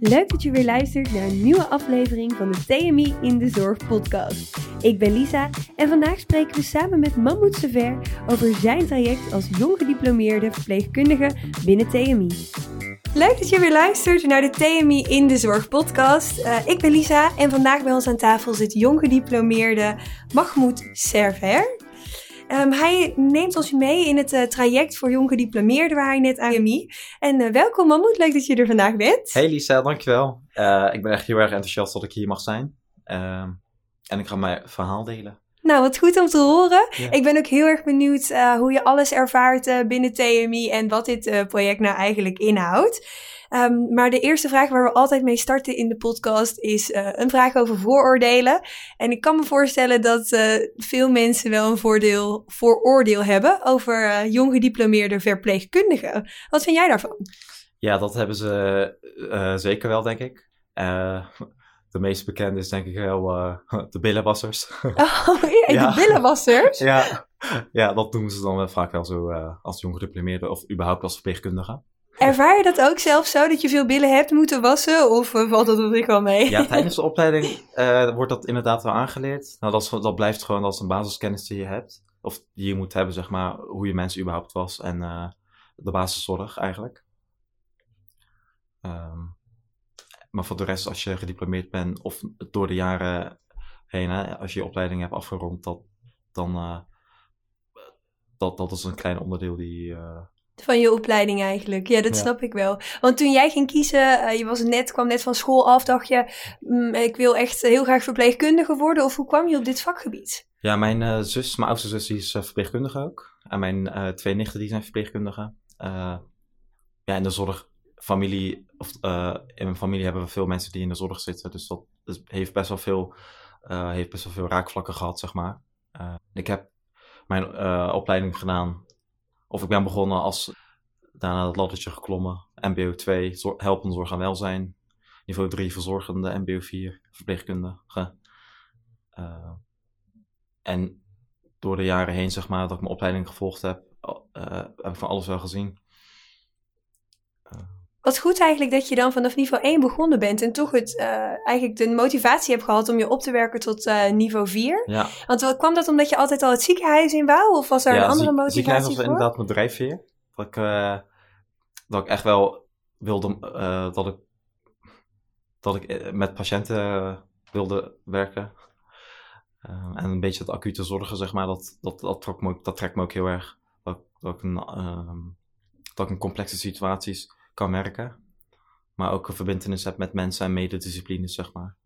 Leuk dat je weer luistert naar een nieuwe aflevering van de TMI in de Zorg podcast. Ik ben Lisa en vandaag spreken we samen met Mahmoud Sever over zijn traject als jong gediplomeerde verpleegkundige binnen TMI. Leuk dat je weer luistert naar de TMI in de Zorg podcast. Uh, ik ben Lisa en vandaag bij ons aan tafel zit jong gediplomeerde Mahmoud Server. Um, hij neemt ons mee in het uh, traject voor jong gediplomeerden waar hij net aan TMI. En uh, welkom Mahmoud, leuk dat je er vandaag bent. Hey Lisa, dankjewel. Uh, ik ben echt heel erg enthousiast dat ik hier mag zijn. Ehm, en ik ga mijn verhaal delen. Nou, wat goed om te horen. Ja. Ik ben ook heel erg benieuwd uh, hoe je alles ervaart uh, binnen TMI en wat dit uh, project nou eigenlijk inhoudt. Um, maar de eerste vraag waar we altijd mee starten in de podcast is een vraag over vooroordelen. En ik kan me voorstellen dat veel mensen wel een voordeel, vooroordeel hebben over jong gediplomeerde verpleegkundigen. Wat vind jij daarvan? Ja, dat hebben ze zeker wel, denk ik de meest bekende is denk ik wel uh, de billenwassers. Oh, ja, de billenwassers? ja, ja, dat doen ze dan wel vaak wel zo uh, als jonge diplomeerde of überhaupt als verpleegkundige. Ervaar je dat ook zelf zo, dat je veel billen hebt moeten wassen? Of uh, valt dat op zich wel mee? Ja, tijdens de opleiding wordt dat inderdaad wel aangeleerd. Nou, dat, is, dat blijft gewoon als een basiskennis die je hebt. Of die je moet hebben, zeg maar, hoe je mensen überhaupt was. En de basiszorg eigenlijk. Um, maar voor de rest, als je gediplomeerd bent of door de jaren heen, hè, als je je opleiding hebt afgerond, dat, dan uh, dat, dat is een klein onderdeel die. Uh... Van je opleiding eigenlijk. Ja, dat ja. snap ik wel. Want toen jij ging kiezen, uh, je was net, kwam net van school af, dacht je, mm, ik wil echt heel graag verpleegkundige worden. Of hoe kwam je op dit vakgebied? Ja, mijn zus, mijn oudste zus, die is verpleegkundige ook. En mijn twee nichten, die zijn verpleegkundige. ja, in de zorg familie, of uh, in mijn familie hebben we veel mensen die in de zorg zitten. Dus dat, heeft best wel veel, uh, heeft best wel veel raakvlakken gehad, zeg maar. Uh, ik heb mijn opleiding gedaan, of ik ben begonnen als daarna het laddertje geklommen. MBO 2, zor zorg en welzijn. Niveau 3, verzorgende. MBO 4, verpleegkundige. en door de jaren heen, zeg maar, dat ik mijn opleiding gevolgd heb, heb ik van alles wel gezien. Wat goed eigenlijk dat je dan vanaf niveau 1 begonnen bent en toch het, uh, eigenlijk de motivatie hebt gehad om je op te werken tot uh, niveau 4. Ja. Want wat, kwam dat omdat je altijd al het ziekenhuis in wou of was er ja, een andere motivatie ziekenhuis was voor? inderdaad mijn drijfveer. Dat ik, uh, dat ik echt wel wilde, dat ik, dat ik met patiënten wilde werken. en een beetje het acute zorgen, zeg maar, dat, dat, dat, trok me, dat trekt me ook heel erg. Dat, dat, ik, een, dat ik in complexe situaties kan merken. Maar ook een verbindenis heb met mensen en mededisciplines, zeg maar.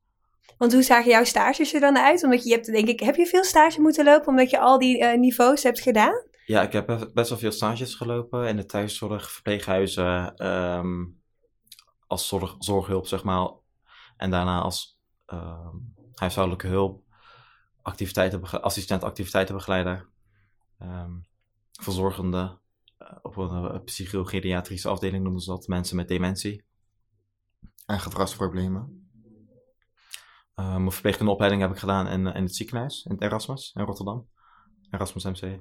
Want hoe zagen jouw stages er dan uit? Omdat je hebt, denk ik, heb je veel stage moeten lopen omdat je al die uh, niveaus hebt gedaan? Ja, ik heb best wel veel stages gelopen in de thuiszorg, verpleeghuizen, um, als zorg, zorghulp, zeg maar. En daarna als um, huishoudelijke hulp, activiteiten, assistent activiteitenbegeleider, um, verzorgende, eh, op een uh, psychogeriatrische afdeling noemen ze dat, mensen met dementie en gedragsproblemen. Uh, mijn verpleegkundige opleiding heb ik gedaan in, in het ziekenhuis, in het Erasmus in Rotterdam. Erasmus MC.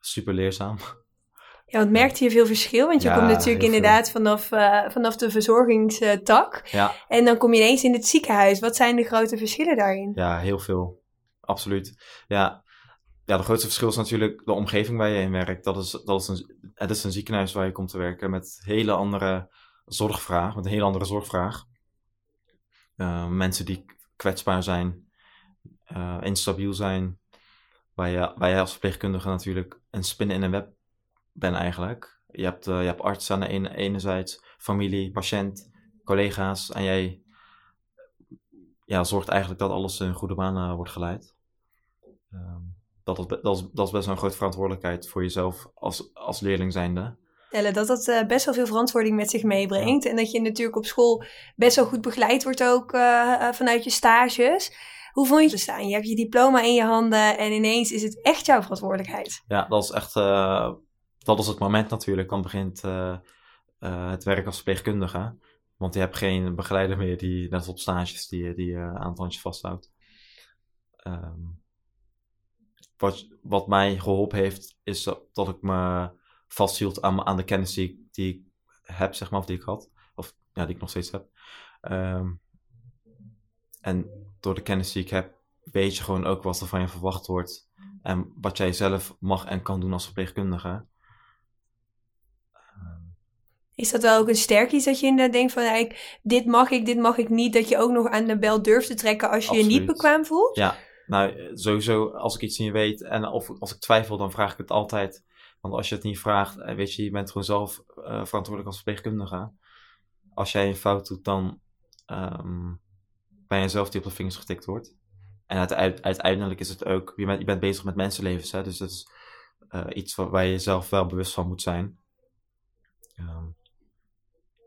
Super leerzaam. Ja, want merkte je veel verschil? Want je ja, komt natuurlijk inderdaad vanaf, uh, vanaf de verzorgingstak. Ja. En dan kom je ineens in het ziekenhuis. Wat zijn de grote verschillen daarin? Ja, heel veel. Absoluut. Ja, ja, de grootste verschil is natuurlijk de omgeving waar je in werkt. Dat is, dat is een, het is een ziekenhuis waar je komt te werken met hele andere zorgvraag, met een hele andere zorgvraag. Uh, mensen die kwetsbaar zijn, uh, instabiel zijn, waar je, waar je als verpleegkundige natuurlijk een spin in een web bent eigenlijk. Je hebt, uh, je hebt arts aan de ene, enerzijds, familie, patiënt, collega's en jij ja, zorgt eigenlijk dat alles in goede banen wordt geleid. Um, dat is, dat, is, dat is best wel een grote verantwoordelijkheid voor jezelf als, als leerling zijnde. Dat dat uh, best wel veel verantwoording met zich meebrengt. En dat je natuurlijk op school best wel goed begeleid wordt ook uh, vanuit je stages. Hoe vond je het staan? Je hebt je diploma in je handen en ineens is het echt jouw verantwoordelijkheid. Ja, dat is echt dat is het moment natuurlijk. Dan begint het werk als verpleegkundige. Want je hebt geen begeleider meer die net op stages die, die aan het handje vasthoudt. Um, wat, wat mij geholpen heeft, is dat, dat ik me vasthield aan, aan de kennis die ik, die ik heb, zeg maar, of die ik had. Of ja, die ik nog steeds heb. Ehm, en door de kennis die ik heb, weet je gewoon ook wat er van je verwacht wordt. En wat jij zelf mag en kan doen als verpleegkundige. Is dat wel ook een sterk iets dat je inderdaad denkt van, dit mag ik, dit mag ik niet, dat je ook nog aan de bel durft te trekken als je je niet bekwaam voelt? Ja, nou sowieso als ik iets niet weet en of als ik twijfel, dan vraag ik het altijd. Want als je het niet vraagt, eh, weet je, je bent gewoon zelf eh, verantwoordelijk als verpleegkundige. Als jij een fout doet, dan ehm, ben je zelf die op de vingers getikt wordt. En uite- uiteindelijk is het ook, je bent, je bent bezig met mensenlevens, hè, dus dat is eh, iets waar, waar je zelf wel bewust van moet zijn. Ehm,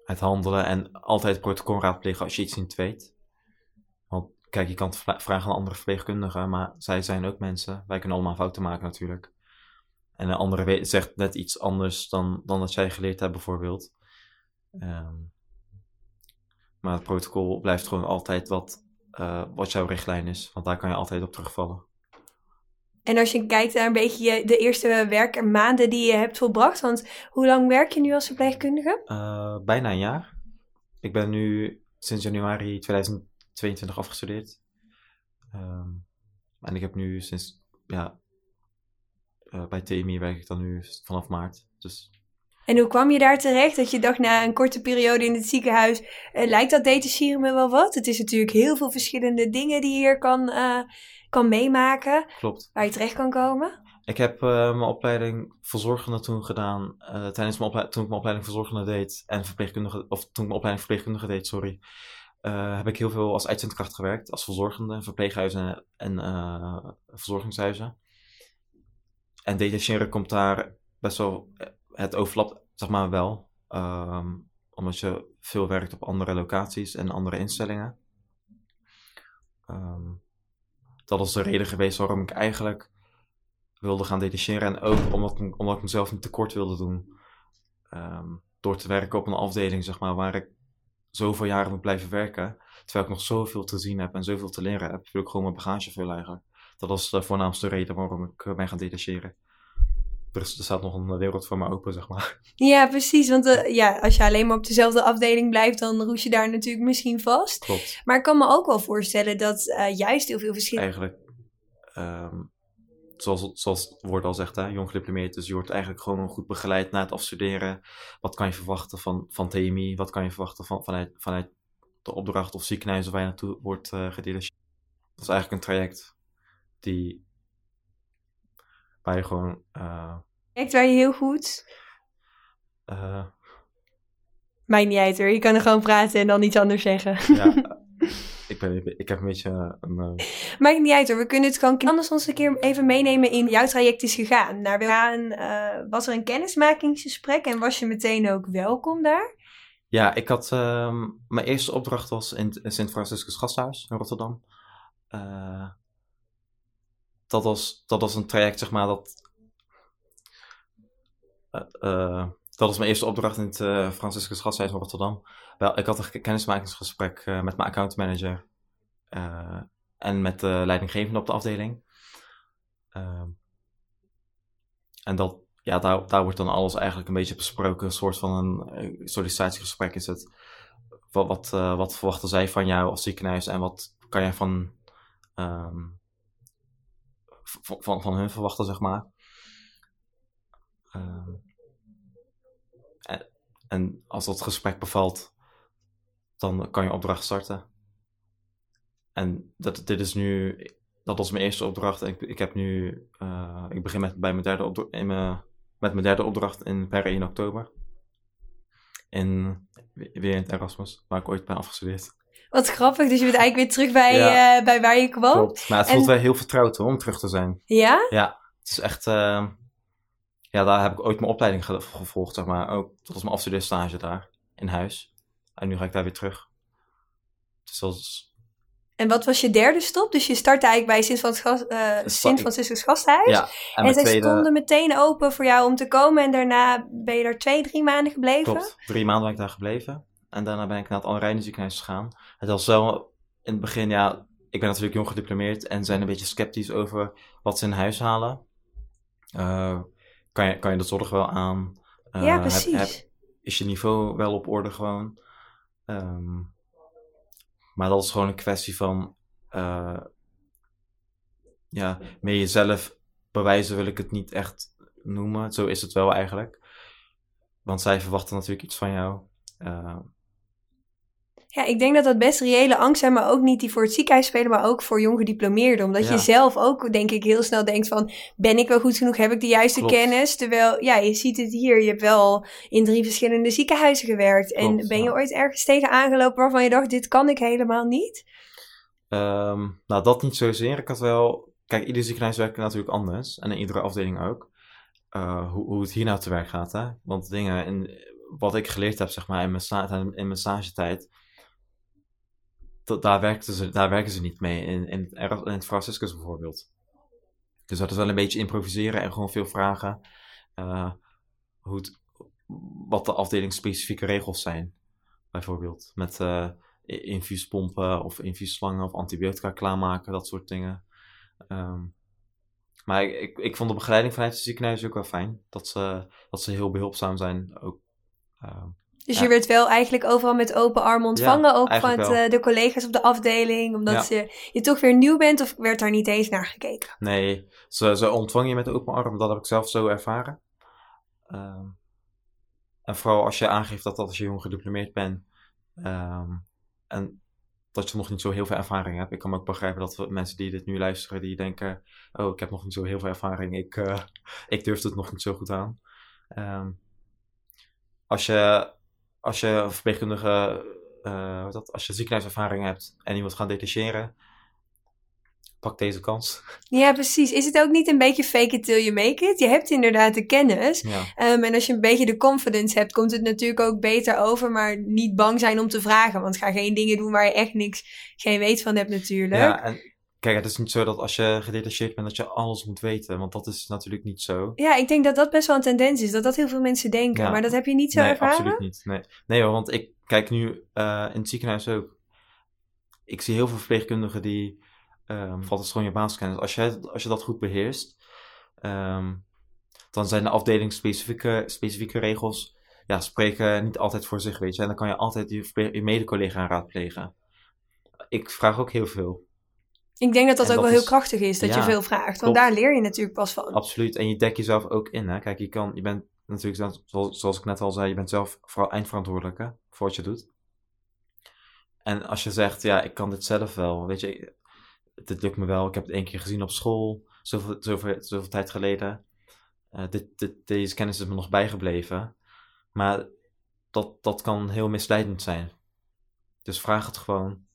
het handelen en altijd protocol raadplegen als je iets niet weet. Kijk, je kan het vra- vragen aan andere verpleegkundigen, maar zij zijn ook mensen. Wij kunnen allemaal fouten maken natuurlijk. En een andere zegt net iets anders dan, dan dat jij geleerd hebt bijvoorbeeld. Ehm, maar het protocol blijft gewoon altijd wat, eh, wat jouw richtlijn is. Want daar kan je altijd op terugvallen. En als je kijkt naar een beetje je- de eerste werkmaanden die je hebt volbracht, want hoe lang werk je nu als verpleegkundige? Eh, bijna een jaar. Ik ben nu sinds januari 2022 afgestudeerd. Ehm, en ik heb nu sinds, ja, eh, bij TMI werk ik dan nu vanaf maart. Dus En hoe kwam je daar terecht dat je dacht na een korte periode in het ziekenhuis, eh, lijkt dat detacheren me wel wat? Het is natuurlijk heel veel verschillende dingen die je hier kan, eh, kan meemaken, klopt. waar je terecht kan komen. Ik heb mijn opleiding verzorgende toen gedaan. tijdens mijn toen ik mijn opleiding verzorgende deed en verpleegkundige, of toen ik mijn opleiding verpleegkundige deed, sorry. Eh, heb ik heel veel als uitzendkracht gewerkt, als verzorgende, verpleeghuizen en eh, verzorgingshuizen. En detacheren komt daar best wel, eh, het overlapt zeg maar wel, ehm, omdat je veel werkt op andere locaties en andere instellingen. Ehm, dat is de reden geweest waarom ik eigenlijk wilde gaan detacheren. En ook omdat ik, omdat ik mezelf niet tekort wilde doen. Ehm, door te werken op een afdeling, zeg maar, waar ik zoveel jaren moet blijven werken. Terwijl ik nog zoveel te zien heb en zoveel te leren heb, wil ik gewoon mijn bagage eigenlijk. Dat was de voornaamste reden waarom ik eh, ben gaan detacheren. Er staat nog een wereld voor me open, zeg maar. Ja, precies. Want eh, ja, als je alleen maar op dezelfde afdeling blijft, dan roes je daar natuurlijk misschien vast. Klopt. Maar ik kan me ook wel voorstellen dat eh, juist heel veel verschillen. Eigenlijk, ehm, zoals, zoals het woord al zegt, hè, jong gediplomeerd. Dus je wordt eigenlijk gewoon goed begeleid na het afstuderen. Wat kan je verwachten van, van TMI? Wat kan je verwachten van, vanuit, vanuit de opdracht of ziekenhuizen waar je naartoe wordt eh gedetacheerd? Dat is eigenlijk een traject die, waar je gewoon, Werkt waar je heel goed. eh, Maakt niet uit hoor, je kan er gewoon praten en dan iets anders zeggen. ja, ik, ben, ik heb een beetje een, eh, Maakt niet uit hoor, we kunnen het gewoon anders ons een keer even meenemen in jouw traject is gegaan. Naar eh, was er een kennismakingsgesprek en was je meteen ook welkom daar? Ja, ik had. ehm, mijn eerste opdracht was in het Sint Franciscus Gasthuis in Rotterdam. Eh, dat, was, dat was een traject, zeg maar, dat. Dat was mijn eerste opdracht in het eh, Franciscus Gasthuis Rotterdam. Wel, ik had een kennismakingsgesprek eh, met mijn accountmanager eh, en met de leidinggevende op de afdeling. Ehm, en dat, ja, daar, daar wordt dan alles eigenlijk een beetje besproken. Een soort van een sollicitatiegesprek is het. Wat, wat, wat verwachten zij van jou als ziekenhuis en wat kan jij van, ehm, van, van, van hun verwachten, zeg maar. En, als dat gesprek bevalt, dan kan je opdracht starten. En dat, dit is nu, dat was mijn eerste opdracht. Ik, ik heb nu, eh, ik begin met, bij mijn derde opdra- in mijn, met mijn derde opdracht in, per 1 oktober. In, weer in het Erasmus, waar ik ooit ben afgestudeerd. Wat grappig, dus je bent eigenlijk weer terug bij, Ja. eh, bij waar je kwam. Klopt. Maar het En- voelt wel heel vertrouwd hoor, om terug te zijn. Ja? Ja, het is echt, eh, ja, daar heb ik ooit mijn opleiding ge- gevolgd, zeg maar. Ook, dat was mijn afstudeerstage daar, in huis. En nu ga ik daar weer terug. Dus dat is, En wat was je derde stop? Dus je startte eigenlijk bij Sint, Frans, eh, Sint Franciscus Gasthuis. ja. En En, mijn zij tweede, stonden meteen open voor jou om te komen. En daarna ben je daar twee, drie maanden gebleven. Klopt. Drie maanden ben ik daar gebleven. En daarna ben ik naar het Anne ziekenhuis gegaan. Het was zo in het begin, ja, ik ben natuurlijk jong gediplomeerd en zijn een beetje sceptisch over wat ze in huis halen. Eh, kan, je, kan je de zorg wel aan? Eh, ja, heb- precies. heb- is je niveau wel op orde gewoon? Ehm, maar dat is gewoon een kwestie van, uh, ja, meer jezelf bewijzen wil ik het niet echt noemen. Zo is het wel eigenlijk. Want zij verwachten natuurlijk iets van jou. Uh, ja, ik denk dat dat best reële angst zijn, maar ook niet die voor het ziekenhuis spelen, maar ook voor jong gediplomeerden. Omdat je zelf ook, denk ik, heel snel denkt van, ben ik wel goed genoeg? Heb ik de juiste kennis? Terwijl, ja, je ziet het hier, je hebt wel in drie verschillende ziekenhuizen gewerkt. en ben je ooit ergens tegen aangelopen waarvan je dacht, dit kan ik helemaal niet? Um, nou, dat niet zozeer. Ik had wel, kijk, ieder ziekenhuis werkt natuurlijk anders. En in iedere afdeling ook. Uh, hoe, hoe het hier nou te werk gaat, hè. Want dingen, in, wat ik geleerd heb, zeg maar, in mijn, in mijn stagetijd daar, werken ze, daar werken ze niet mee. In, in, het Franciscus bijvoorbeeld. Dus dat is wel een beetje improviseren en gewoon veel vragen. Uh, hoe het, wat de afdeling specifieke regels zijn. Bijvoorbeeld met uh, infuuspompen of infuusslangen of antibiotica klaarmaken, dat soort dingen. Um, maar ik, ik, vond de begeleiding vanuit het ziekenhuis ook wel fijn. Dat ze, dat ze heel behulpzaam zijn. Ook, uh, dus je werd wel eigenlijk overal met open armen ontvangen, ook van uh, de collega's op de afdeling, omdat je, je toch weer nieuw bent of werd daar niet eens naar gekeken? Nee, ze, ze ontvangen je met open armen, dat heb ik zelf zo ervaren. Uh, en vooral als je aangeeft dat, dat als je jong gediplomeerd bent um, en dat je nog niet zo heel veel ervaring hebt. Ik kan me ook begrijpen dat mensen die dit nu luisteren, die denken, oh ik heb nog niet zo heel veel ervaring, ik, uh, ik durf het nog niet zo goed aan. Um, als je als je een verpleegkundige, uh, dat, als je ziekenhuiservaring hebt en je wilt gaan detacheren, pak deze kans. Ja, precies. Is het ook niet een beetje fake it till you make it? Je hebt inderdaad de kennis. Ja. Um, en als je een beetje de confidence hebt, komt het natuurlijk ook beter over. Maar niet bang zijn om te vragen. Want ga geen dingen doen waar je echt niks, geen weet van hebt natuurlijk. Ja, en Kijk, het is niet zo dat als je gedetacheerd bent dat je alles moet weten, want dat is natuurlijk niet zo. Ja, ik denk dat dat best wel een tendens is, dat dat heel veel mensen denken, maar dat heb je niet zo nee, ervaren? absoluut niet. Nee, nee hoor, want ik kijk nu uh, in het ziekenhuis ook. Ik zie heel veel verpleegkundigen die, um, valt het gewoon je basiskennis. Als je, als je dat goed beheerst, um, dan zijn de afdelingsspecifieke specifieke regels, ja, spreken niet altijd voor zich, weet je. En dan kan je altijd je, je mede-collega raadplegen. Ik vraag ook heel veel. Ik denk dat dat ook wel heel krachtig is, dat je veel vraagt. Want daar leer je natuurlijk pas van. Absoluut. En je dekt jezelf ook in. Hè? Kijk, je, kan, je bent natuurlijk, zoals, zoals ik net al zei, je bent zelf vooral eindverantwoordelijk hè, voor wat je doet. En als je zegt, ja, ik kan dit zelf wel, weet je, dit lukt me wel. Ik heb het één keer gezien op school, zoveel, zoveel, zoveel tijd geleden. Uh, dit, dit, deze kennis is me nog bijgebleven. Maar dat, dat kan heel misleidend zijn. Dus vraag het gewoon.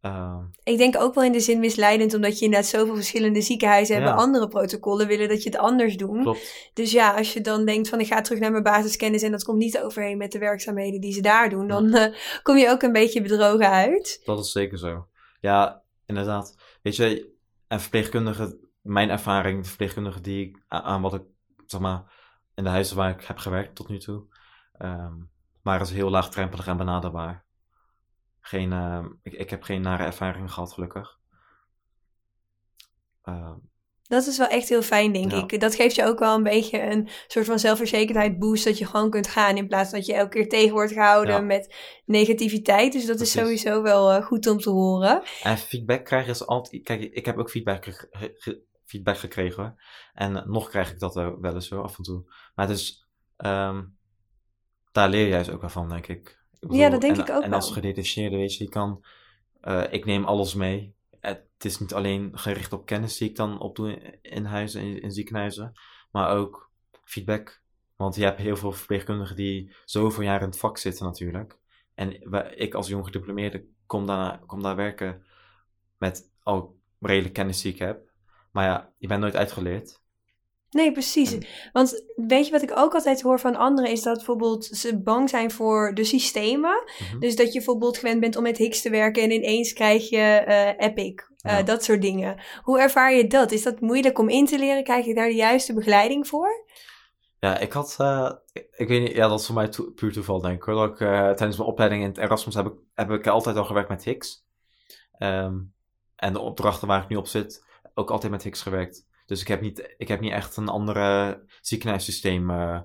Ehm, ik denk ook wel in de zin misleidend, omdat je inderdaad zoveel verschillende ziekenhuizen hebben, andere protocollen willen dat je het anders doet. Klopt. Dus ja, als je dan denkt van ik ga terug naar mijn basiskennis en dat komt niet overeen met de werkzaamheden die ze daar doen, dan uh, kom je ook een beetje bedrogen uit. Dat is zeker zo. Ja, inderdaad. Weet je, en verpleegkundigen, mijn ervaring, de verpleegkundigen die ik aan wat ik, zeg maar, in de huizen waar ik heb gewerkt tot nu toe, um, waren ze heel laagdrempelig en benaderbaar geen, uh, ik, ik heb geen nare ervaringen gehad, gelukkig. Uh, dat is wel echt heel fijn, denk ik. Dat geeft je ook wel een beetje een soort van zelfverzekerdheid boost. Dat je gewoon kunt gaan in plaats van dat je elke keer tegen wordt gehouden met negativiteit. Dus dat is sowieso wel uh, goed om te horen. En feedback krijgen is altijd... Kijk, ik heb ook feedback, ge feedback gekregen. En nog krijg ik dat wel eens zo af en toe. Maar dus um, daar leer je juist ook wel van, denk ik ja, dat denk ik ook En als gedetacheerde, weet je, je kan... Uh, ik neem alles mee. Het is niet alleen gericht op kennis die ik dan opdoe in huizen, in, in ziekenhuizen. Maar ook feedback. Want je hebt heel veel verpleegkundigen die zoveel jaar in het vak zitten natuurlijk. En ik als jong gediplomeerde kom daar, kom daar werken met al redelijk kennis die ik heb. Maar ja, je bent nooit uitgeleerd. Nee, precies. Want weet je wat ik ook altijd hoor van anderen is dat bijvoorbeeld ze bang zijn voor de systemen. Mhm. Dus dat je bijvoorbeeld gewend bent om met Higgs te werken en ineens krijg je uh, Epic. Uh, Dat soort dingen. Hoe ervaar je dat? Is dat moeilijk om in te leren? Krijg je daar de juiste begeleiding voor? Ja, ik had, uh, ik, weet niet, ja, dat is voor mij to puur toeval denk ik hoor. Dat ik, tijdens mijn opleiding in het Erasmus heb ik, heb ik altijd al gewerkt met Higgs. Um, en de opdrachten waar ik nu op zit, ook altijd met Higgs gewerkt. Dus ik heb niet, ik heb niet echt een andere ziekenhuissysteem uh,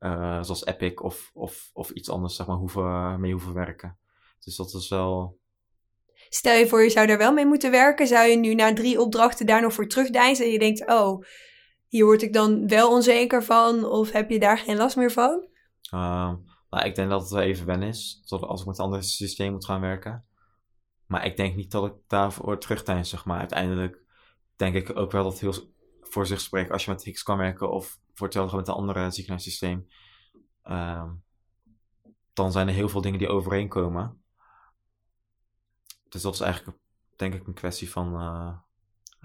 uh, zoals Epic of, of, of iets anders zeg maar, hoeven, mee hoeven werken. Dus dat is wel, Stel je voor, je zou daar wel mee moeten werken. Zou je nu na drie opdrachten daar nog voor terugdeinzen en je denkt, oh, hier word ik dan wel onzeker van of heb je daar geen last meer van? Uh, nou, ik denk dat het wel even wennen is, tot als ik met een ander systeem moet gaan werken. Maar ik denk niet dat ik daarvoor terugdeins, zeg maar. Uiteindelijk denk ik ook wel dat heel voor zich spreekt als je met Higgs kan werken of voor hetzelfde met een andere ziekenhuissysteem. Uh, dan zijn er heel veel dingen die overeenkomen. Dus dat is eigenlijk, denk ik, een kwestie van. Uh,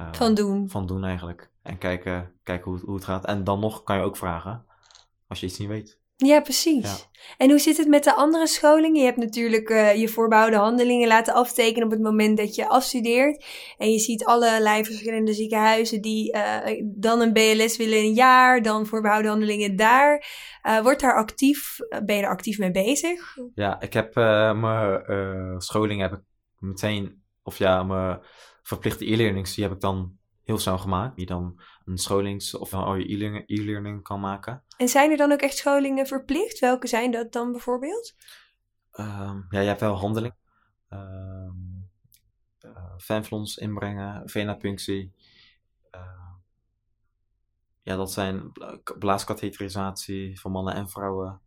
uh, van doen. Van doen eigenlijk. En kijken, kijken hoe, hoe het gaat. En dan nog kan je ook vragen als je iets niet weet. Ja, precies. En hoe zit het met de andere scholingen? Je hebt natuurlijk uh, je voorbouwde handelingen laten aftekenen op het moment dat je afstudeert. En je ziet allerlei verschillende ziekenhuizen die uh, dan een BLS willen een jaar, dan voorbouwde handelingen daar. Uh, wordt daar actief, ben je er actief mee bezig? Ja, ik heb mijn scholing heb ik meteen, of ja, mijn verplichte e-learnings, die heb ik dan heel snel gemaakt. Die dan een scholings- of al je e-learning kan maken. En zijn er dan ook echt scholingen verplicht? Welke zijn dat dan bijvoorbeeld? Um, ja, je hebt wel handeling. Um, uh, fanflons inbrengen, venapunctie. Uh, ja, dat zijn blaaskatheterisatie voor mannen en vrouwen.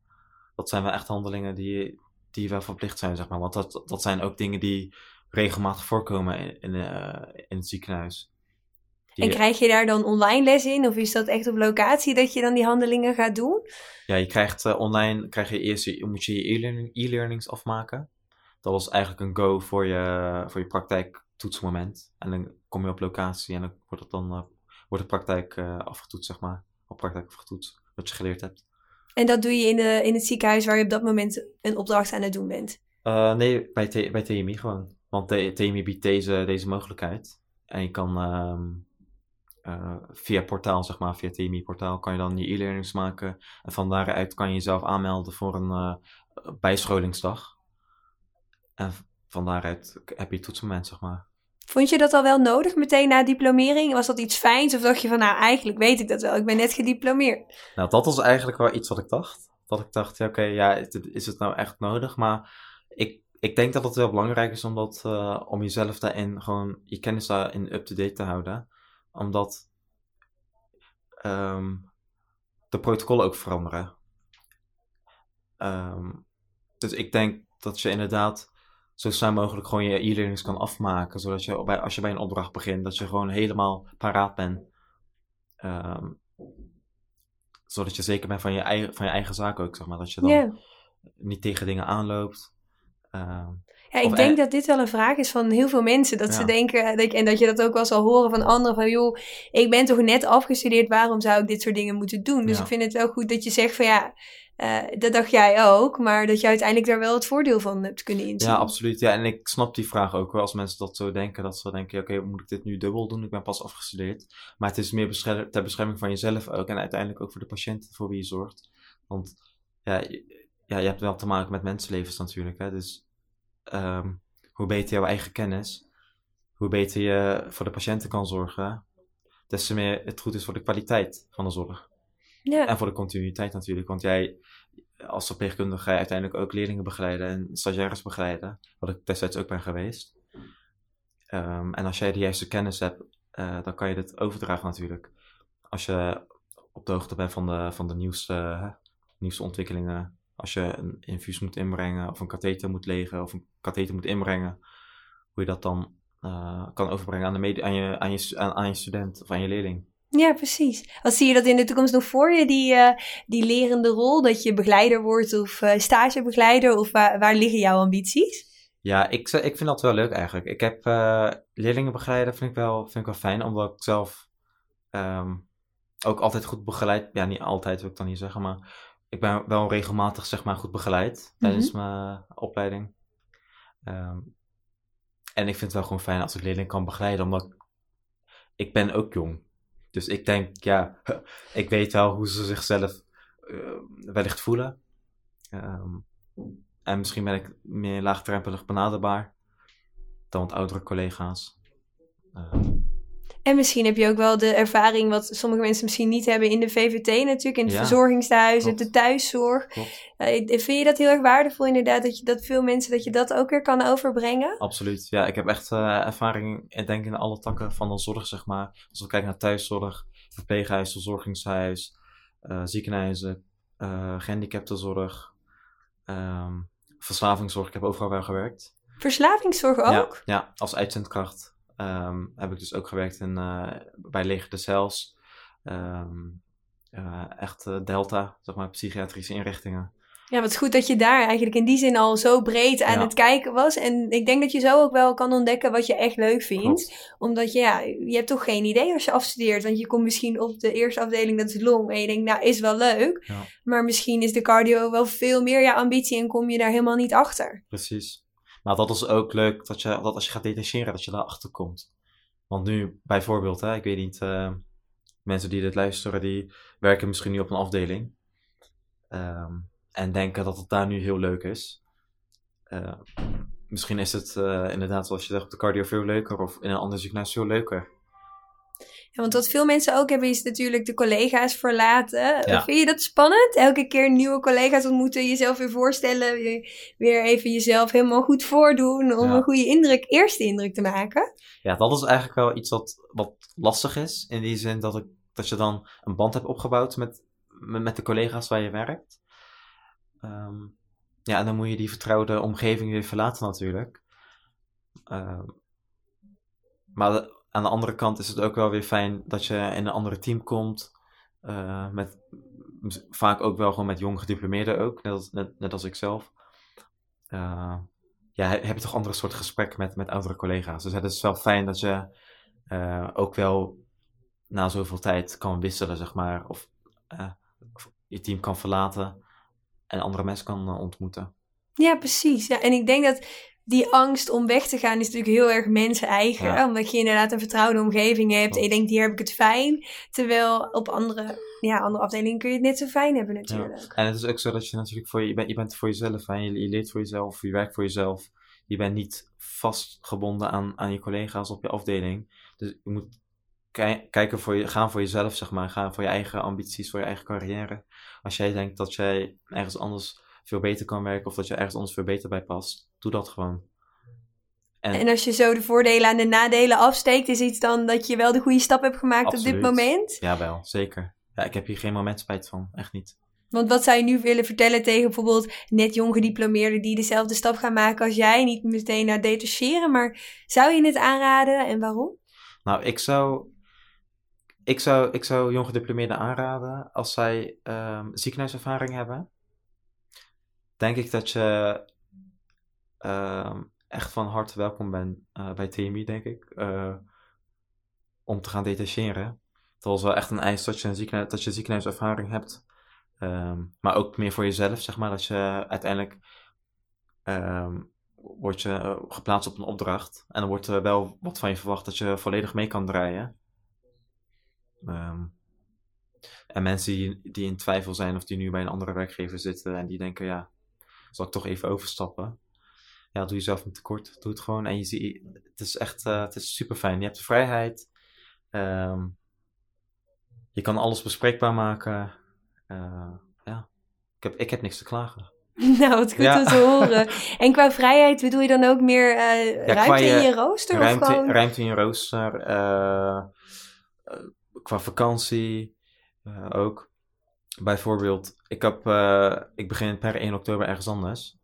Dat zijn wel echt handelingen die, die wel verplicht zijn, zeg maar. Want dat, dat zijn ook dingen die regelmatig voorkomen in, in, uh, in het ziekenhuis. En krijg je daar dan online les in? Of is dat echt op locatie dat je dan die handelingen gaat doen? Ja, je krijgt uh, online, krijg je eerst, moet je je e-learnings afmaken. Dat was eigenlijk een go voor je, voor je praktijktoetsmoment. En dan kom je op locatie en dan wordt, het dan, uh, wordt de praktijk uh, afgetoetst, zeg maar. Op praktijk afgetoetst, wat je geleerd hebt. En dat doe je in, de, in het ziekenhuis waar je op dat moment een opdracht aan het doen bent? nee, bij, bij TMI gewoon. Want TMI biedt deze, deze mogelijkheid. En je kan... Ehm, uh, via portaal, zeg maar, via TMI-portaal, kan je dan je e-learnings maken. En van daaruit kan je jezelf aanmelden voor een uh, bijscholingsdag. En van daaruit heb je toetsmoment, zeg maar. Vond je dat al wel nodig meteen na diplomering? Was dat iets fijns? Of dacht je van, nou, eigenlijk weet ik dat wel, ik ben net gediplomeerd? Nou, dat was eigenlijk wel iets wat ik dacht. Dat ik dacht, ja, oké, ja, is het nou echt nodig? Maar ik, ik denk dat het wel belangrijk is omdat, uh, om jezelf daarin gewoon, je kennis daarin up-to-date te houden omdat um, de protocollen ook veranderen. Um, dus ik denk dat je inderdaad zo snel mogelijk gewoon je e-learnings kan afmaken. Zodat je bij, als je bij een opdracht begint, dat je gewoon helemaal paraat bent. Um, zodat je zeker bent van je eigen, van je eigen zaak ook, zeg maar. Dat je dan yeah. niet tegen dingen aanloopt. Ja, ik denk dat dit wel een vraag is van heel veel mensen. Dat ze denken, en dat je dat ook wel zal horen van anderen, van joh, ik ben toch net afgestudeerd, waarom zou ik dit soort dingen moeten doen? Dus ik vind het wel goed dat je zegt van ja, uh, dat dacht jij ook, maar dat je uiteindelijk daar wel het voordeel van hebt kunnen inzien. Ja, absoluut. Ja, en ik snap die vraag ook wel als mensen dat zo denken. Dat ze denken, oké, okay, moet ik dit nu dubbel doen? Ik ben pas afgestudeerd. Maar het is meer bescherm ter bescherming van jezelf ook en uiteindelijk ook voor de patiënten voor wie je zorgt. Want ja, ja, je hebt wel te maken met mensenlevens natuurlijk. Hè? Dus um, hoe beter jouw eigen kennis, hoe beter je voor de patiënten kan zorgen, des te meer het goed is voor de kwaliteit van de zorg. Ja. En voor de continuïteit natuurlijk. Want jij, als verpleegkundige, ga je uiteindelijk ook leerlingen begeleiden en stagiaires begeleiden. Wat ik destijds ook ben geweest. Um, en als jij de juiste kennis hebt, uh, dan kan je dit overdragen natuurlijk. Als je op de hoogte bent van de, van de nieuwste, nieuwste ontwikkelingen als je een infuus moet inbrengen of een katheter moet legen of een katheter moet inbrengen, hoe je dat dan uh, kan overbrengen aan, de aan, je, aan, je, aan, aan je student of aan je leerling. Ja, precies. Wat zie je dat in de toekomst nog voor je, die, uh, die lerende rol? Dat je begeleider wordt of uh, stagebegeleider? Of waar, waar liggen jouw ambities? Ja, ik, ik vind dat wel leuk eigenlijk. Ik heb uh, leerlingen begeleiden, vind ik, wel, vind ik wel fijn, omdat ik zelf um, ook altijd goed begeleid. Ja, niet altijd wil ik dan niet zeggen, maar ik ben wel regelmatig zeg maar goed begeleid tijdens mhm. mijn opleiding. Um, en ik vind het wel gewoon fijn als ik leerlingen kan begeleiden, omdat ik ben ook jong. Dus ik denk, ja, ik weet wel hoe ze zichzelf uh, wellicht voelen. Um, en misschien ben ik meer laagdrempelig benaderbaar dan wat oudere collega's. Um, En misschien heb je ook wel de ervaring wat sommige mensen misschien niet hebben in de VVT natuurlijk, in het Ja, verzorgingshuis, klopt. de thuiszorg. Eh, vind je dat heel erg waardevol inderdaad, dat, je, dat veel mensen dat je dat ook weer kan overbrengen? Absoluut. Ja, ik heb echt eh, ervaring, ik denk in alle takken van de zorg, zeg maar. Als we kijken naar thuiszorg, verpleeghuis, verzorgingshuis, eh, ziekenhuizen, eh gehandicaptenzorg, ehm, verslavingszorg. Ik heb overal wel gewerkt. Verslavingszorg ook? Ja, ja, als uitzendkracht ehm, heb ik dus ook gewerkt in, eh, bij Leger de Cels. Ehm, eh, echt eh, Delta, zeg maar, psychiatrische inrichtingen. Ja, wat goed dat je daar eigenlijk in die zin al zo breed aan Ja. het kijken was. En ik denk dat je zo ook wel kan ontdekken wat je echt leuk vindt. Klopt. Omdat je, ja, je hebt toch geen idee als je afstudeert. Want je komt misschien op de eerste afdeling, dat is long. En je denkt, nou, is wel leuk. Ja. Maar misschien is de cardio wel veel meer jouw ambitie en kom je daar helemaal niet achter. Precies. Maar dat is ook leuk dat, je, dat als je gaat detacheren, dat je daarachter komt. Want nu, bijvoorbeeld, hè, ik weet niet, eh, mensen die dit luisteren, die werken misschien nu op een afdeling. ehm, en denken dat het daar nu heel leuk is. Eh, misschien is het eh, inderdaad, zoals je zegt, op de cardio veel leuker of in een ander ziekenhuis veel leuker. Ja, want wat veel mensen ook hebben, is natuurlijk de collega's verlaten. Ja. Vind je dat spannend? Elke keer nieuwe collega's ontmoeten, jezelf weer voorstellen. Weer, weer even jezelf helemaal goed voordoen om Ja. een goede indruk, eerste indruk te maken. Ja, dat is eigenlijk wel iets wat, wat lastig is. In die zin dat, ik, dat je dan een band hebt opgebouwd met, met, de collega's waar je werkt. Ehm, ja, en dan moet je die vertrouwde omgeving weer verlaten natuurlijk. Ehm, maar de- aan de andere kant is het ook wel weer fijn dat je in een andere team komt. eh, met, vaak ook wel gewoon met jong gediplomeerden ook, net als, net, als ik zelf. Eh, ja, he- heb je toch andere soort gesprekken met, met oudere collega's. Dus het is wel fijn dat je eh, ook wel na zoveel tijd kan wisselen, zeg maar. Of, je team kan verlaten en andere mensen kan ontmoeten. Ja, precies. Ja, en ik denk dat die angst om weg te gaan is natuurlijk heel erg mensen-eigen. Ja. Omdat je inderdaad een vertrouwde omgeving hebt. En je denkt, hier heb ik het fijn. Terwijl op andere, ja, andere afdelingen kun je het net zo fijn hebben natuurlijk. En het is ook zo dat je natuurlijk voor je, je, bent, je bent voor jezelf, hè? Je, je leert voor jezelf, je werkt voor jezelf. Je bent niet vastgebonden aan, aan je collega's op je afdeling. Dus je moet kijken voor je, gaan voor jezelf, zeg maar. Gaan voor je eigen ambities, voor je eigen carrière. Als jij denkt dat jij ergens anders veel beter kan werken of dat je ergens anders veel beter bij past, doe dat gewoon. En, En als je zo de voordelen aan de nadelen afsteekt, is iets dan dat je wel de goede stap hebt gemaakt op dit moment. Jawel, zeker. Ja, ik heb hier geen moment spijt van, echt niet. Want wat zou je nu willen vertellen tegen bijvoorbeeld net jong gediplomeerden die dezelfde stap gaan maken als jij? Niet meteen naar detacheren, maar zou je het aanraden en waarom? Nou, ik zou, ik zou, ik zou jong gediplomeerden aanraden als zij ehm, ziekenhuiservaring hebben. Denk ik dat je echt van harte welkom bent eh, bij TMI, denk ik. eh, om te gaan detacheren. Dat is wel echt een eis dat je, een ziekenhuis, dat je ziekenhuiservaring hebt. Ehm, maar ook meer voor jezelf, zeg maar. Dat je uiteindelijk ehm, word je eh, geplaatst op een opdracht. En dan wordt wel wat van je verwacht dat je volledig mee kan draaien. Ehm, en mensen die, die in twijfel zijn of die nu bij een andere werkgever zitten en die denken, ja, zal ik toch even overstappen? Ja, doe jezelf niet tekort. Doe het gewoon. En je ziet, het is echt, eh, het is super fijn. Je hebt de vrijheid. Ehm, je kan alles bespreekbaar maken. Eh, ja, ik heb, ik heb niks te klagen. Nou, wat goed Ja. om te horen. En qua vrijheid bedoel je dan ook meer qua ruimte in je- rooster? of Ruimte, gewoon... ruimte in je rooster. qua vakantie ook. Bijvoorbeeld, ik, heb, ik begin per 1 oktober ergens anders.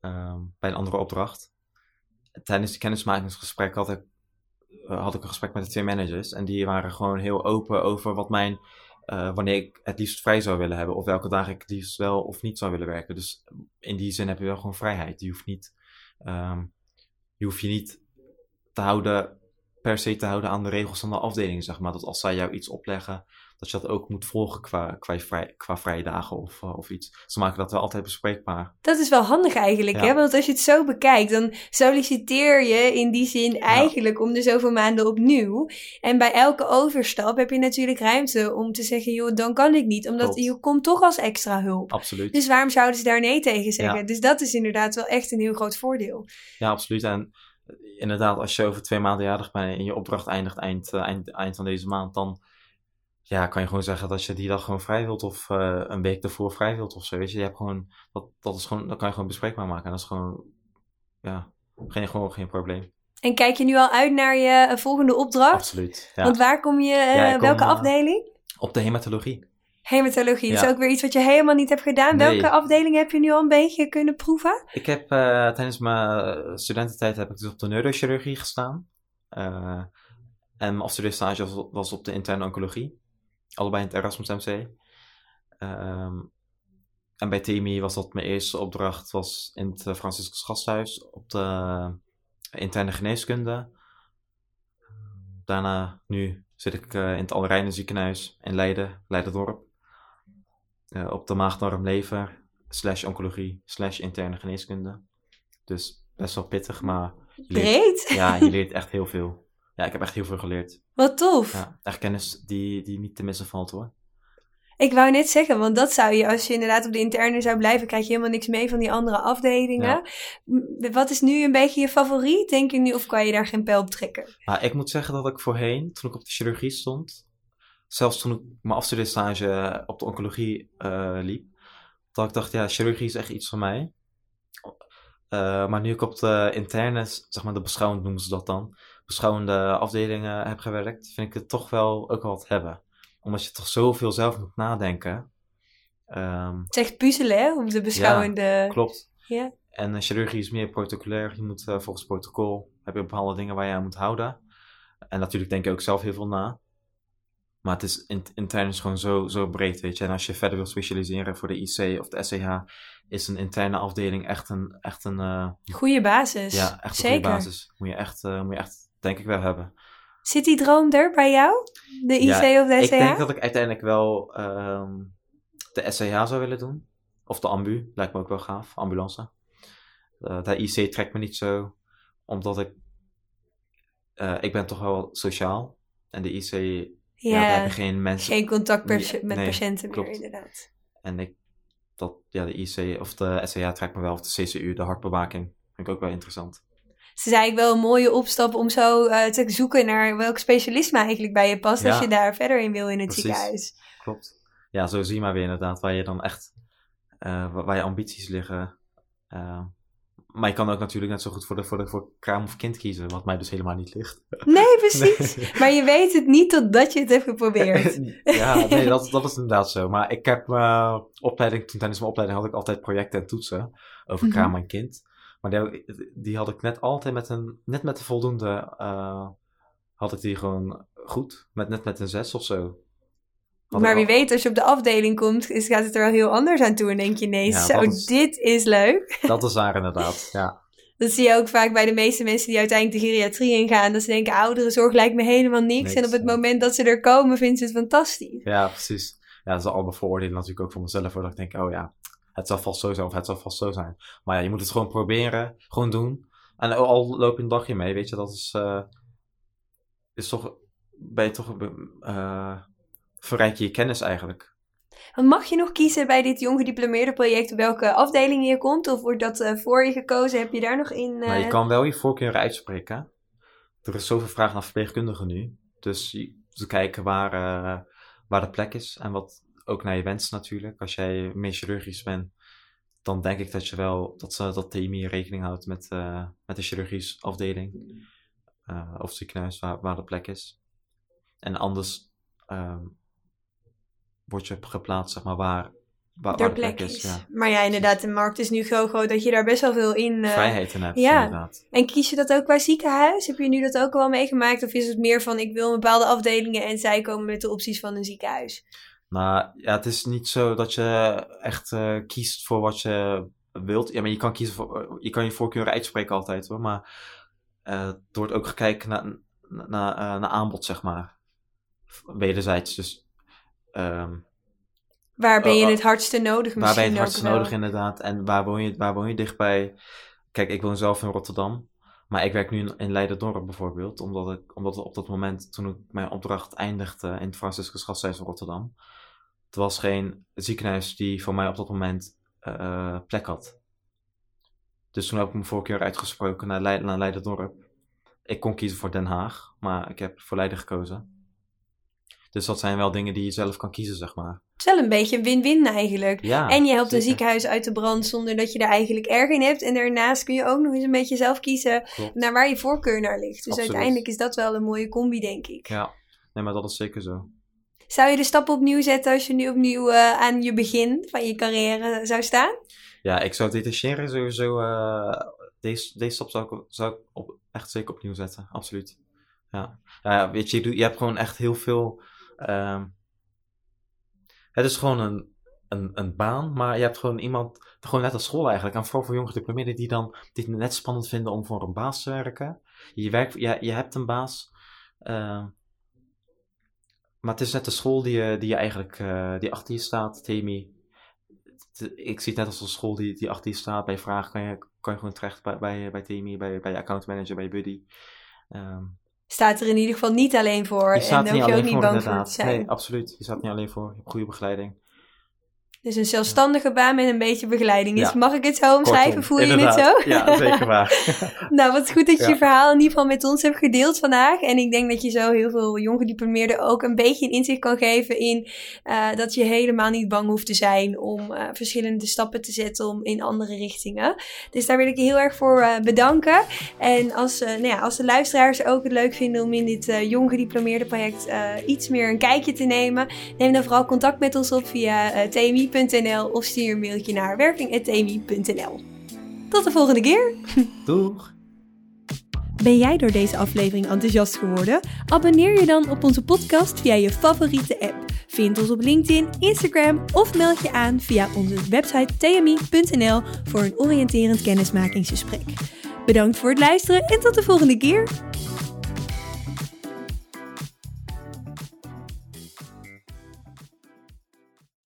Ehm, bij een andere opdracht. Tijdens het kennismakingsgesprek had ik, eh, had ik een gesprek met de twee managers. En die waren gewoon heel open over wat mijn, eh, wanneer ik het liefst vrij zou willen hebben. Of welke dagen ik het liefst wel of niet zou willen werken. Dus in die zin heb je wel gewoon vrijheid. Je hoeft niet, ehm, je, hoeft je niet te houden, per se te houden aan de regels van de afdeling, zeg maar. Dat als zij jou iets opleggen, dat je dat ook moet volgen qua, qua, vrij, qua vrije dagen of, eh, of iets. Ze maken dat wel altijd bespreekbaar. Dat is wel handig eigenlijk, Ja. hè? Want als je het zo bekijkt, dan solliciteer je in die zin eigenlijk om de zoveel maanden opnieuw. En bij elke overstap heb je natuurlijk ruimte om te zeggen, joh, dan kan ik niet. Omdat Klopt. je komt toch als extra hulp. Absoluut. Dus waarom zouden ze daar nee tegen zeggen? Ja. Dus dat is inderdaad wel echt een heel groot voordeel. Ja, absoluut. En inderdaad, als je over twee maanden jarig bent en je opdracht eindigt eind, eh, eind, eind van deze maand, dan ja, kan je gewoon zeggen dat je die dag gewoon vrij wilt of eh, een week ervoor vrij wilt of zo. Weet je, je hebt gewoon, dat, dat, is gewoon, dat kan je gewoon bespreekbaar maken. En dat is gewoon, ja, geen, gewoon geen probleem. En kijk je nu al uit naar je eh, volgende opdracht? Absoluut. Ja. Want waar kom je, eh, Ja, ik kom, welke afdeling? Op de hematologie. Hematologie, dat is ook weer iets wat je helemaal niet hebt gedaan. Nee. Welke afdeling heb je nu al een beetje kunnen proeven? Ik heb tijdens mijn studententijd heb ik dus op de neurochirurgie gestaan. En mijn afstudeerstage was op de interne oncologie. Allebei in het Erasmus MC. Ehm, en bij TMI was dat mijn eerste opdracht was in het eh, Franciscus Gasthuis op de interne geneeskunde. Daarna, nu zit ik eh, in het Allerijnen ziekenhuis in Leiden, Leidendorp. Eh, op de maag-darm lever, slash oncologie, slash interne geneeskunde. Dus best wel pittig, maar leert, Breed? ja, je leert echt heel veel. Ja, ik heb echt heel veel geleerd. Wat tof. Ja, echt kennis die, die niet te missen valt hoor. Ik wou net zeggen, want dat zou je, als je inderdaad op de interne zou blijven, krijg je helemaal niks mee van die andere afdelingen. Ja. Wat is nu een beetje je favoriet, denk je nu, of kan je daar geen pijl op trekken? Maar ik moet zeggen dat ik voorheen, toen ik op de chirurgie stond, zelfs toen ik mijn afstudeerstage op de oncologie eh, liep, dat ik dacht, ja, chirurgie is echt iets voor mij. Eh, maar nu ik op de interne, zeg maar de beschouwend noemen ze dat dan, beschouwende afdelingen heb gewerkt, vind ik het toch wel ook wel wat hebben. Omdat je toch zoveel zelf moet nadenken. Ehm, Het is echt puzzelen, hè, om de beschouwende... klopt. Ja. En chirurgie is meer protocolair. Je moet eh, volgens protocol, heb je bepaalde dingen waar je aan moet houden. En natuurlijk denk je ook zelf heel veel na. Maar het is in, intern is gewoon zo, zo breed, weet je. En als je verder wilt specialiseren voor de IC of de SCH, is een interne afdeling echt een, echt een, eh, Goede basis. ja, echt een Zeker. goede basis. Moet je, echt, eh, moet je echt, denk ik wel hebben. Zit die droom er bij jou? De IC Ja, of de Ik SCH? denk dat ik uiteindelijk wel ehm, de SCH zou willen doen. Of de ambu, lijkt me ook wel gaaf, ambulance. Eh, de IC trekt me niet zo, omdat ik... eh, ik ben toch wel sociaal. En de IC, ja, daar heb je geen mensen... geen contact met nee, patiënten klopt. meer, inderdaad. En ik, dat, ja, de IC of de SCH trekt me wel, of de CCU, de hartbewaking. Vind ik ook wel interessant. Het is eigenlijk wel een mooie opstap om zo eh, te zoeken naar welk specialisme eigenlijk bij je past als je daar verder in wil in het Precies. ziekenhuis. Klopt. Ja, zo zie je maar weer inderdaad, waar je dan echt, eh, waar waar je ambities liggen. Eh, maar je kan ook natuurlijk net zo goed voor, de, voor, de, voor kraam of kind kiezen, wat mij dus helemaal niet ligt. Nee, precies. Maar je weet het niet totdat je het hebt geprobeerd. ja, nee, dat, dat is inderdaad zo. Maar ik heb mijn opleiding, toen tijdens mijn opleiding had ik altijd projecten en toetsen over Mhm. kraam en kind. Maar die, die had ik net altijd met een, net met de voldoende, eh, had ik die gewoon goed. Met, net met een zes of zo. Had maar wie al- weet, als je op de afdeling komt, is, gaat het er wel heel anders aan toe. En denk je, nee, Ja, zo, is- dit is leuk. Dat is waar inderdaad, ja. Dat zie je ook vaak bij de meeste mensen die uiteindelijk de geriatrie ingaan. Dat ze denken, ouderenzorg lijkt me helemaal niks. Niks, en op het ja. moment dat ze er komen, vinden ze het fantastisch. Ja, precies. Ja, dat is allemaal vooroordelen natuurlijk ook voor mezelf. Dat ik denk, oh ja, het zal vast zo zijn of het zal vast zo zijn. Maar ja, je moet het gewoon proberen, gewoon doen. En al loop je een dagje mee, weet je, dat is, eh, is toch, ben je toch, eh verrijk je je kennis eigenlijk. Want mag je nog kiezen bij dit jong gediplomeerde project welke afdeling je komt? Of wordt dat eh, voor je gekozen? Heb je daar nog in? Maar je kan wel je voorkeur uitspreken. Er is zoveel vraag naar verpleegkundigen nu. Dus te kijken waar, waar de plek is. En wat ook naar je wens natuurlijk. Als jij meer chirurgisch bent, dan denk ik dat je wel dat, ze, dat TMI rekening houdt met, eh, met de chirurgische afdeling. eh, of ziekenhuis waar, waar de plek is. En anders ehm, word je geplaatst, zeg maar, waar, waar, waar de plek is. Ja. Maar ja, inderdaad, de markt is nu zo groot dat je daar best wel veel in... eh, Vrijheid in hebt, ja. inderdaad. En kies je dat ook bij ziekenhuis? Heb je nu dat ook al meegemaakt? Of is het meer van, ik wil bepaalde afdelingen en zij komen met de opties van een ziekenhuis? Nou, ja, het is niet zo dat je echt eh, kiest voor wat je wilt. Ja, maar je kan kiezen voor, je kan je voorkeuren uitspreken altijd hoor, maar eh er wordt ook gekeken naar, naar, eh, naar aanbod, zeg maar. Wederzijds, dus ehm, Waar ben je het hardste nodig misschien waar ben je het ook hardst wel? nodig inderdaad en waar woon, je, waar woon je dichtbij? Kijk, ik woon zelf in Rotterdam, maar ik werk nu in, in Leiden-Dorp bijvoorbeeld, omdat, ik, omdat op dat moment, toen ik mijn opdracht eindigde in het Franciscus Gasthuis in Rotterdam, het was geen ziekenhuis die voor mij op dat moment eh, plek had. Dus toen heb ik mijn voorkeur uitgesproken naar, Leiden, naar Leiden-Dorp. ik kon kiezen voor Den Haag, maar ik heb voor Leiden gekozen. Dus dat zijn wel dingen die je zelf kan kiezen, zeg maar. Het is wel een beetje een win-win eigenlijk. Ja, en je helpt een ziekenhuis uit de brand zonder dat je er eigenlijk erg in hebt. En daarnaast kun je ook nog eens een beetje zelf kiezen Klopt. naar waar je voorkeur naar ligt. Dus Absoluut. uiteindelijk is dat wel een mooie combi, denk ik. Ja, nee, maar dat is zeker zo. Zou je de stap opnieuw zetten als je nu opnieuw eh, aan je begin van je carrière zou staan? Ja, ik zou detacheren sowieso. eh, deze, deze stap zou ik, zou ik op, echt zeker opnieuw zetten. Absoluut. Ja, ja weet je, je, hebt gewoon echt heel veel. ehm, het is gewoon een, een, een baan, maar je hebt gewoon iemand. Gewoon net als school eigenlijk. En vooral voor jonge gediplomeerden die dan dit net spannend vinden om voor een baas te werken. Je, werkt, je, je hebt een baas. ehm, maar het is net de school die je, die je eigenlijk eh, die achter je staat. Het- Ik zie het net als een school die, die achter je staat. Bij vragen kan je, kan je gewoon terecht bij, bij, bij TMI, bij, bij je account manager, bij je buddy. Ehm, Staat er in ieder geval niet alleen voor. je staat en daar hoef je ook niet voor, bang voor te inderdaad. zijn. Nee, absoluut. Je staat niet alleen voor. Je hebt goede begeleiding. Dus een zelfstandige baan met een beetje begeleiding. Is, Ja. Mag ik het zo omschrijven? Voel je het zo? Ja, zeker waar. nou, wat goed dat je Ja. je verhaal in ieder geval met ons hebt gedeeld vandaag. En ik denk dat je zo heel veel jonge diplomeerden ook een beetje een inzicht kan geven in eh, dat je helemaal niet bang hoeft te zijn om eh, verschillende stappen te zetten om in andere richtingen. Dus daar wil ik je heel erg voor eh, bedanken. En als, nou ja, als de luisteraars ook het leuk vinden om in dit jong gediplomeerde project iets meer een kijkje te nemen, neem dan vooral contact met ons op via eh, tmi.nl of stuur een mailtje naar werking.tmi.nl. Tot de volgende keer! Doeg! Ben jij door deze aflevering enthousiast geworden? Abonneer je dan op onze podcast via je favoriete app. Vind ons op LinkedIn, Instagram of meld je aan via onze website tmi.nl voor een oriënterend kennismakingsgesprek. Bedankt voor het luisteren en tot de volgende keer!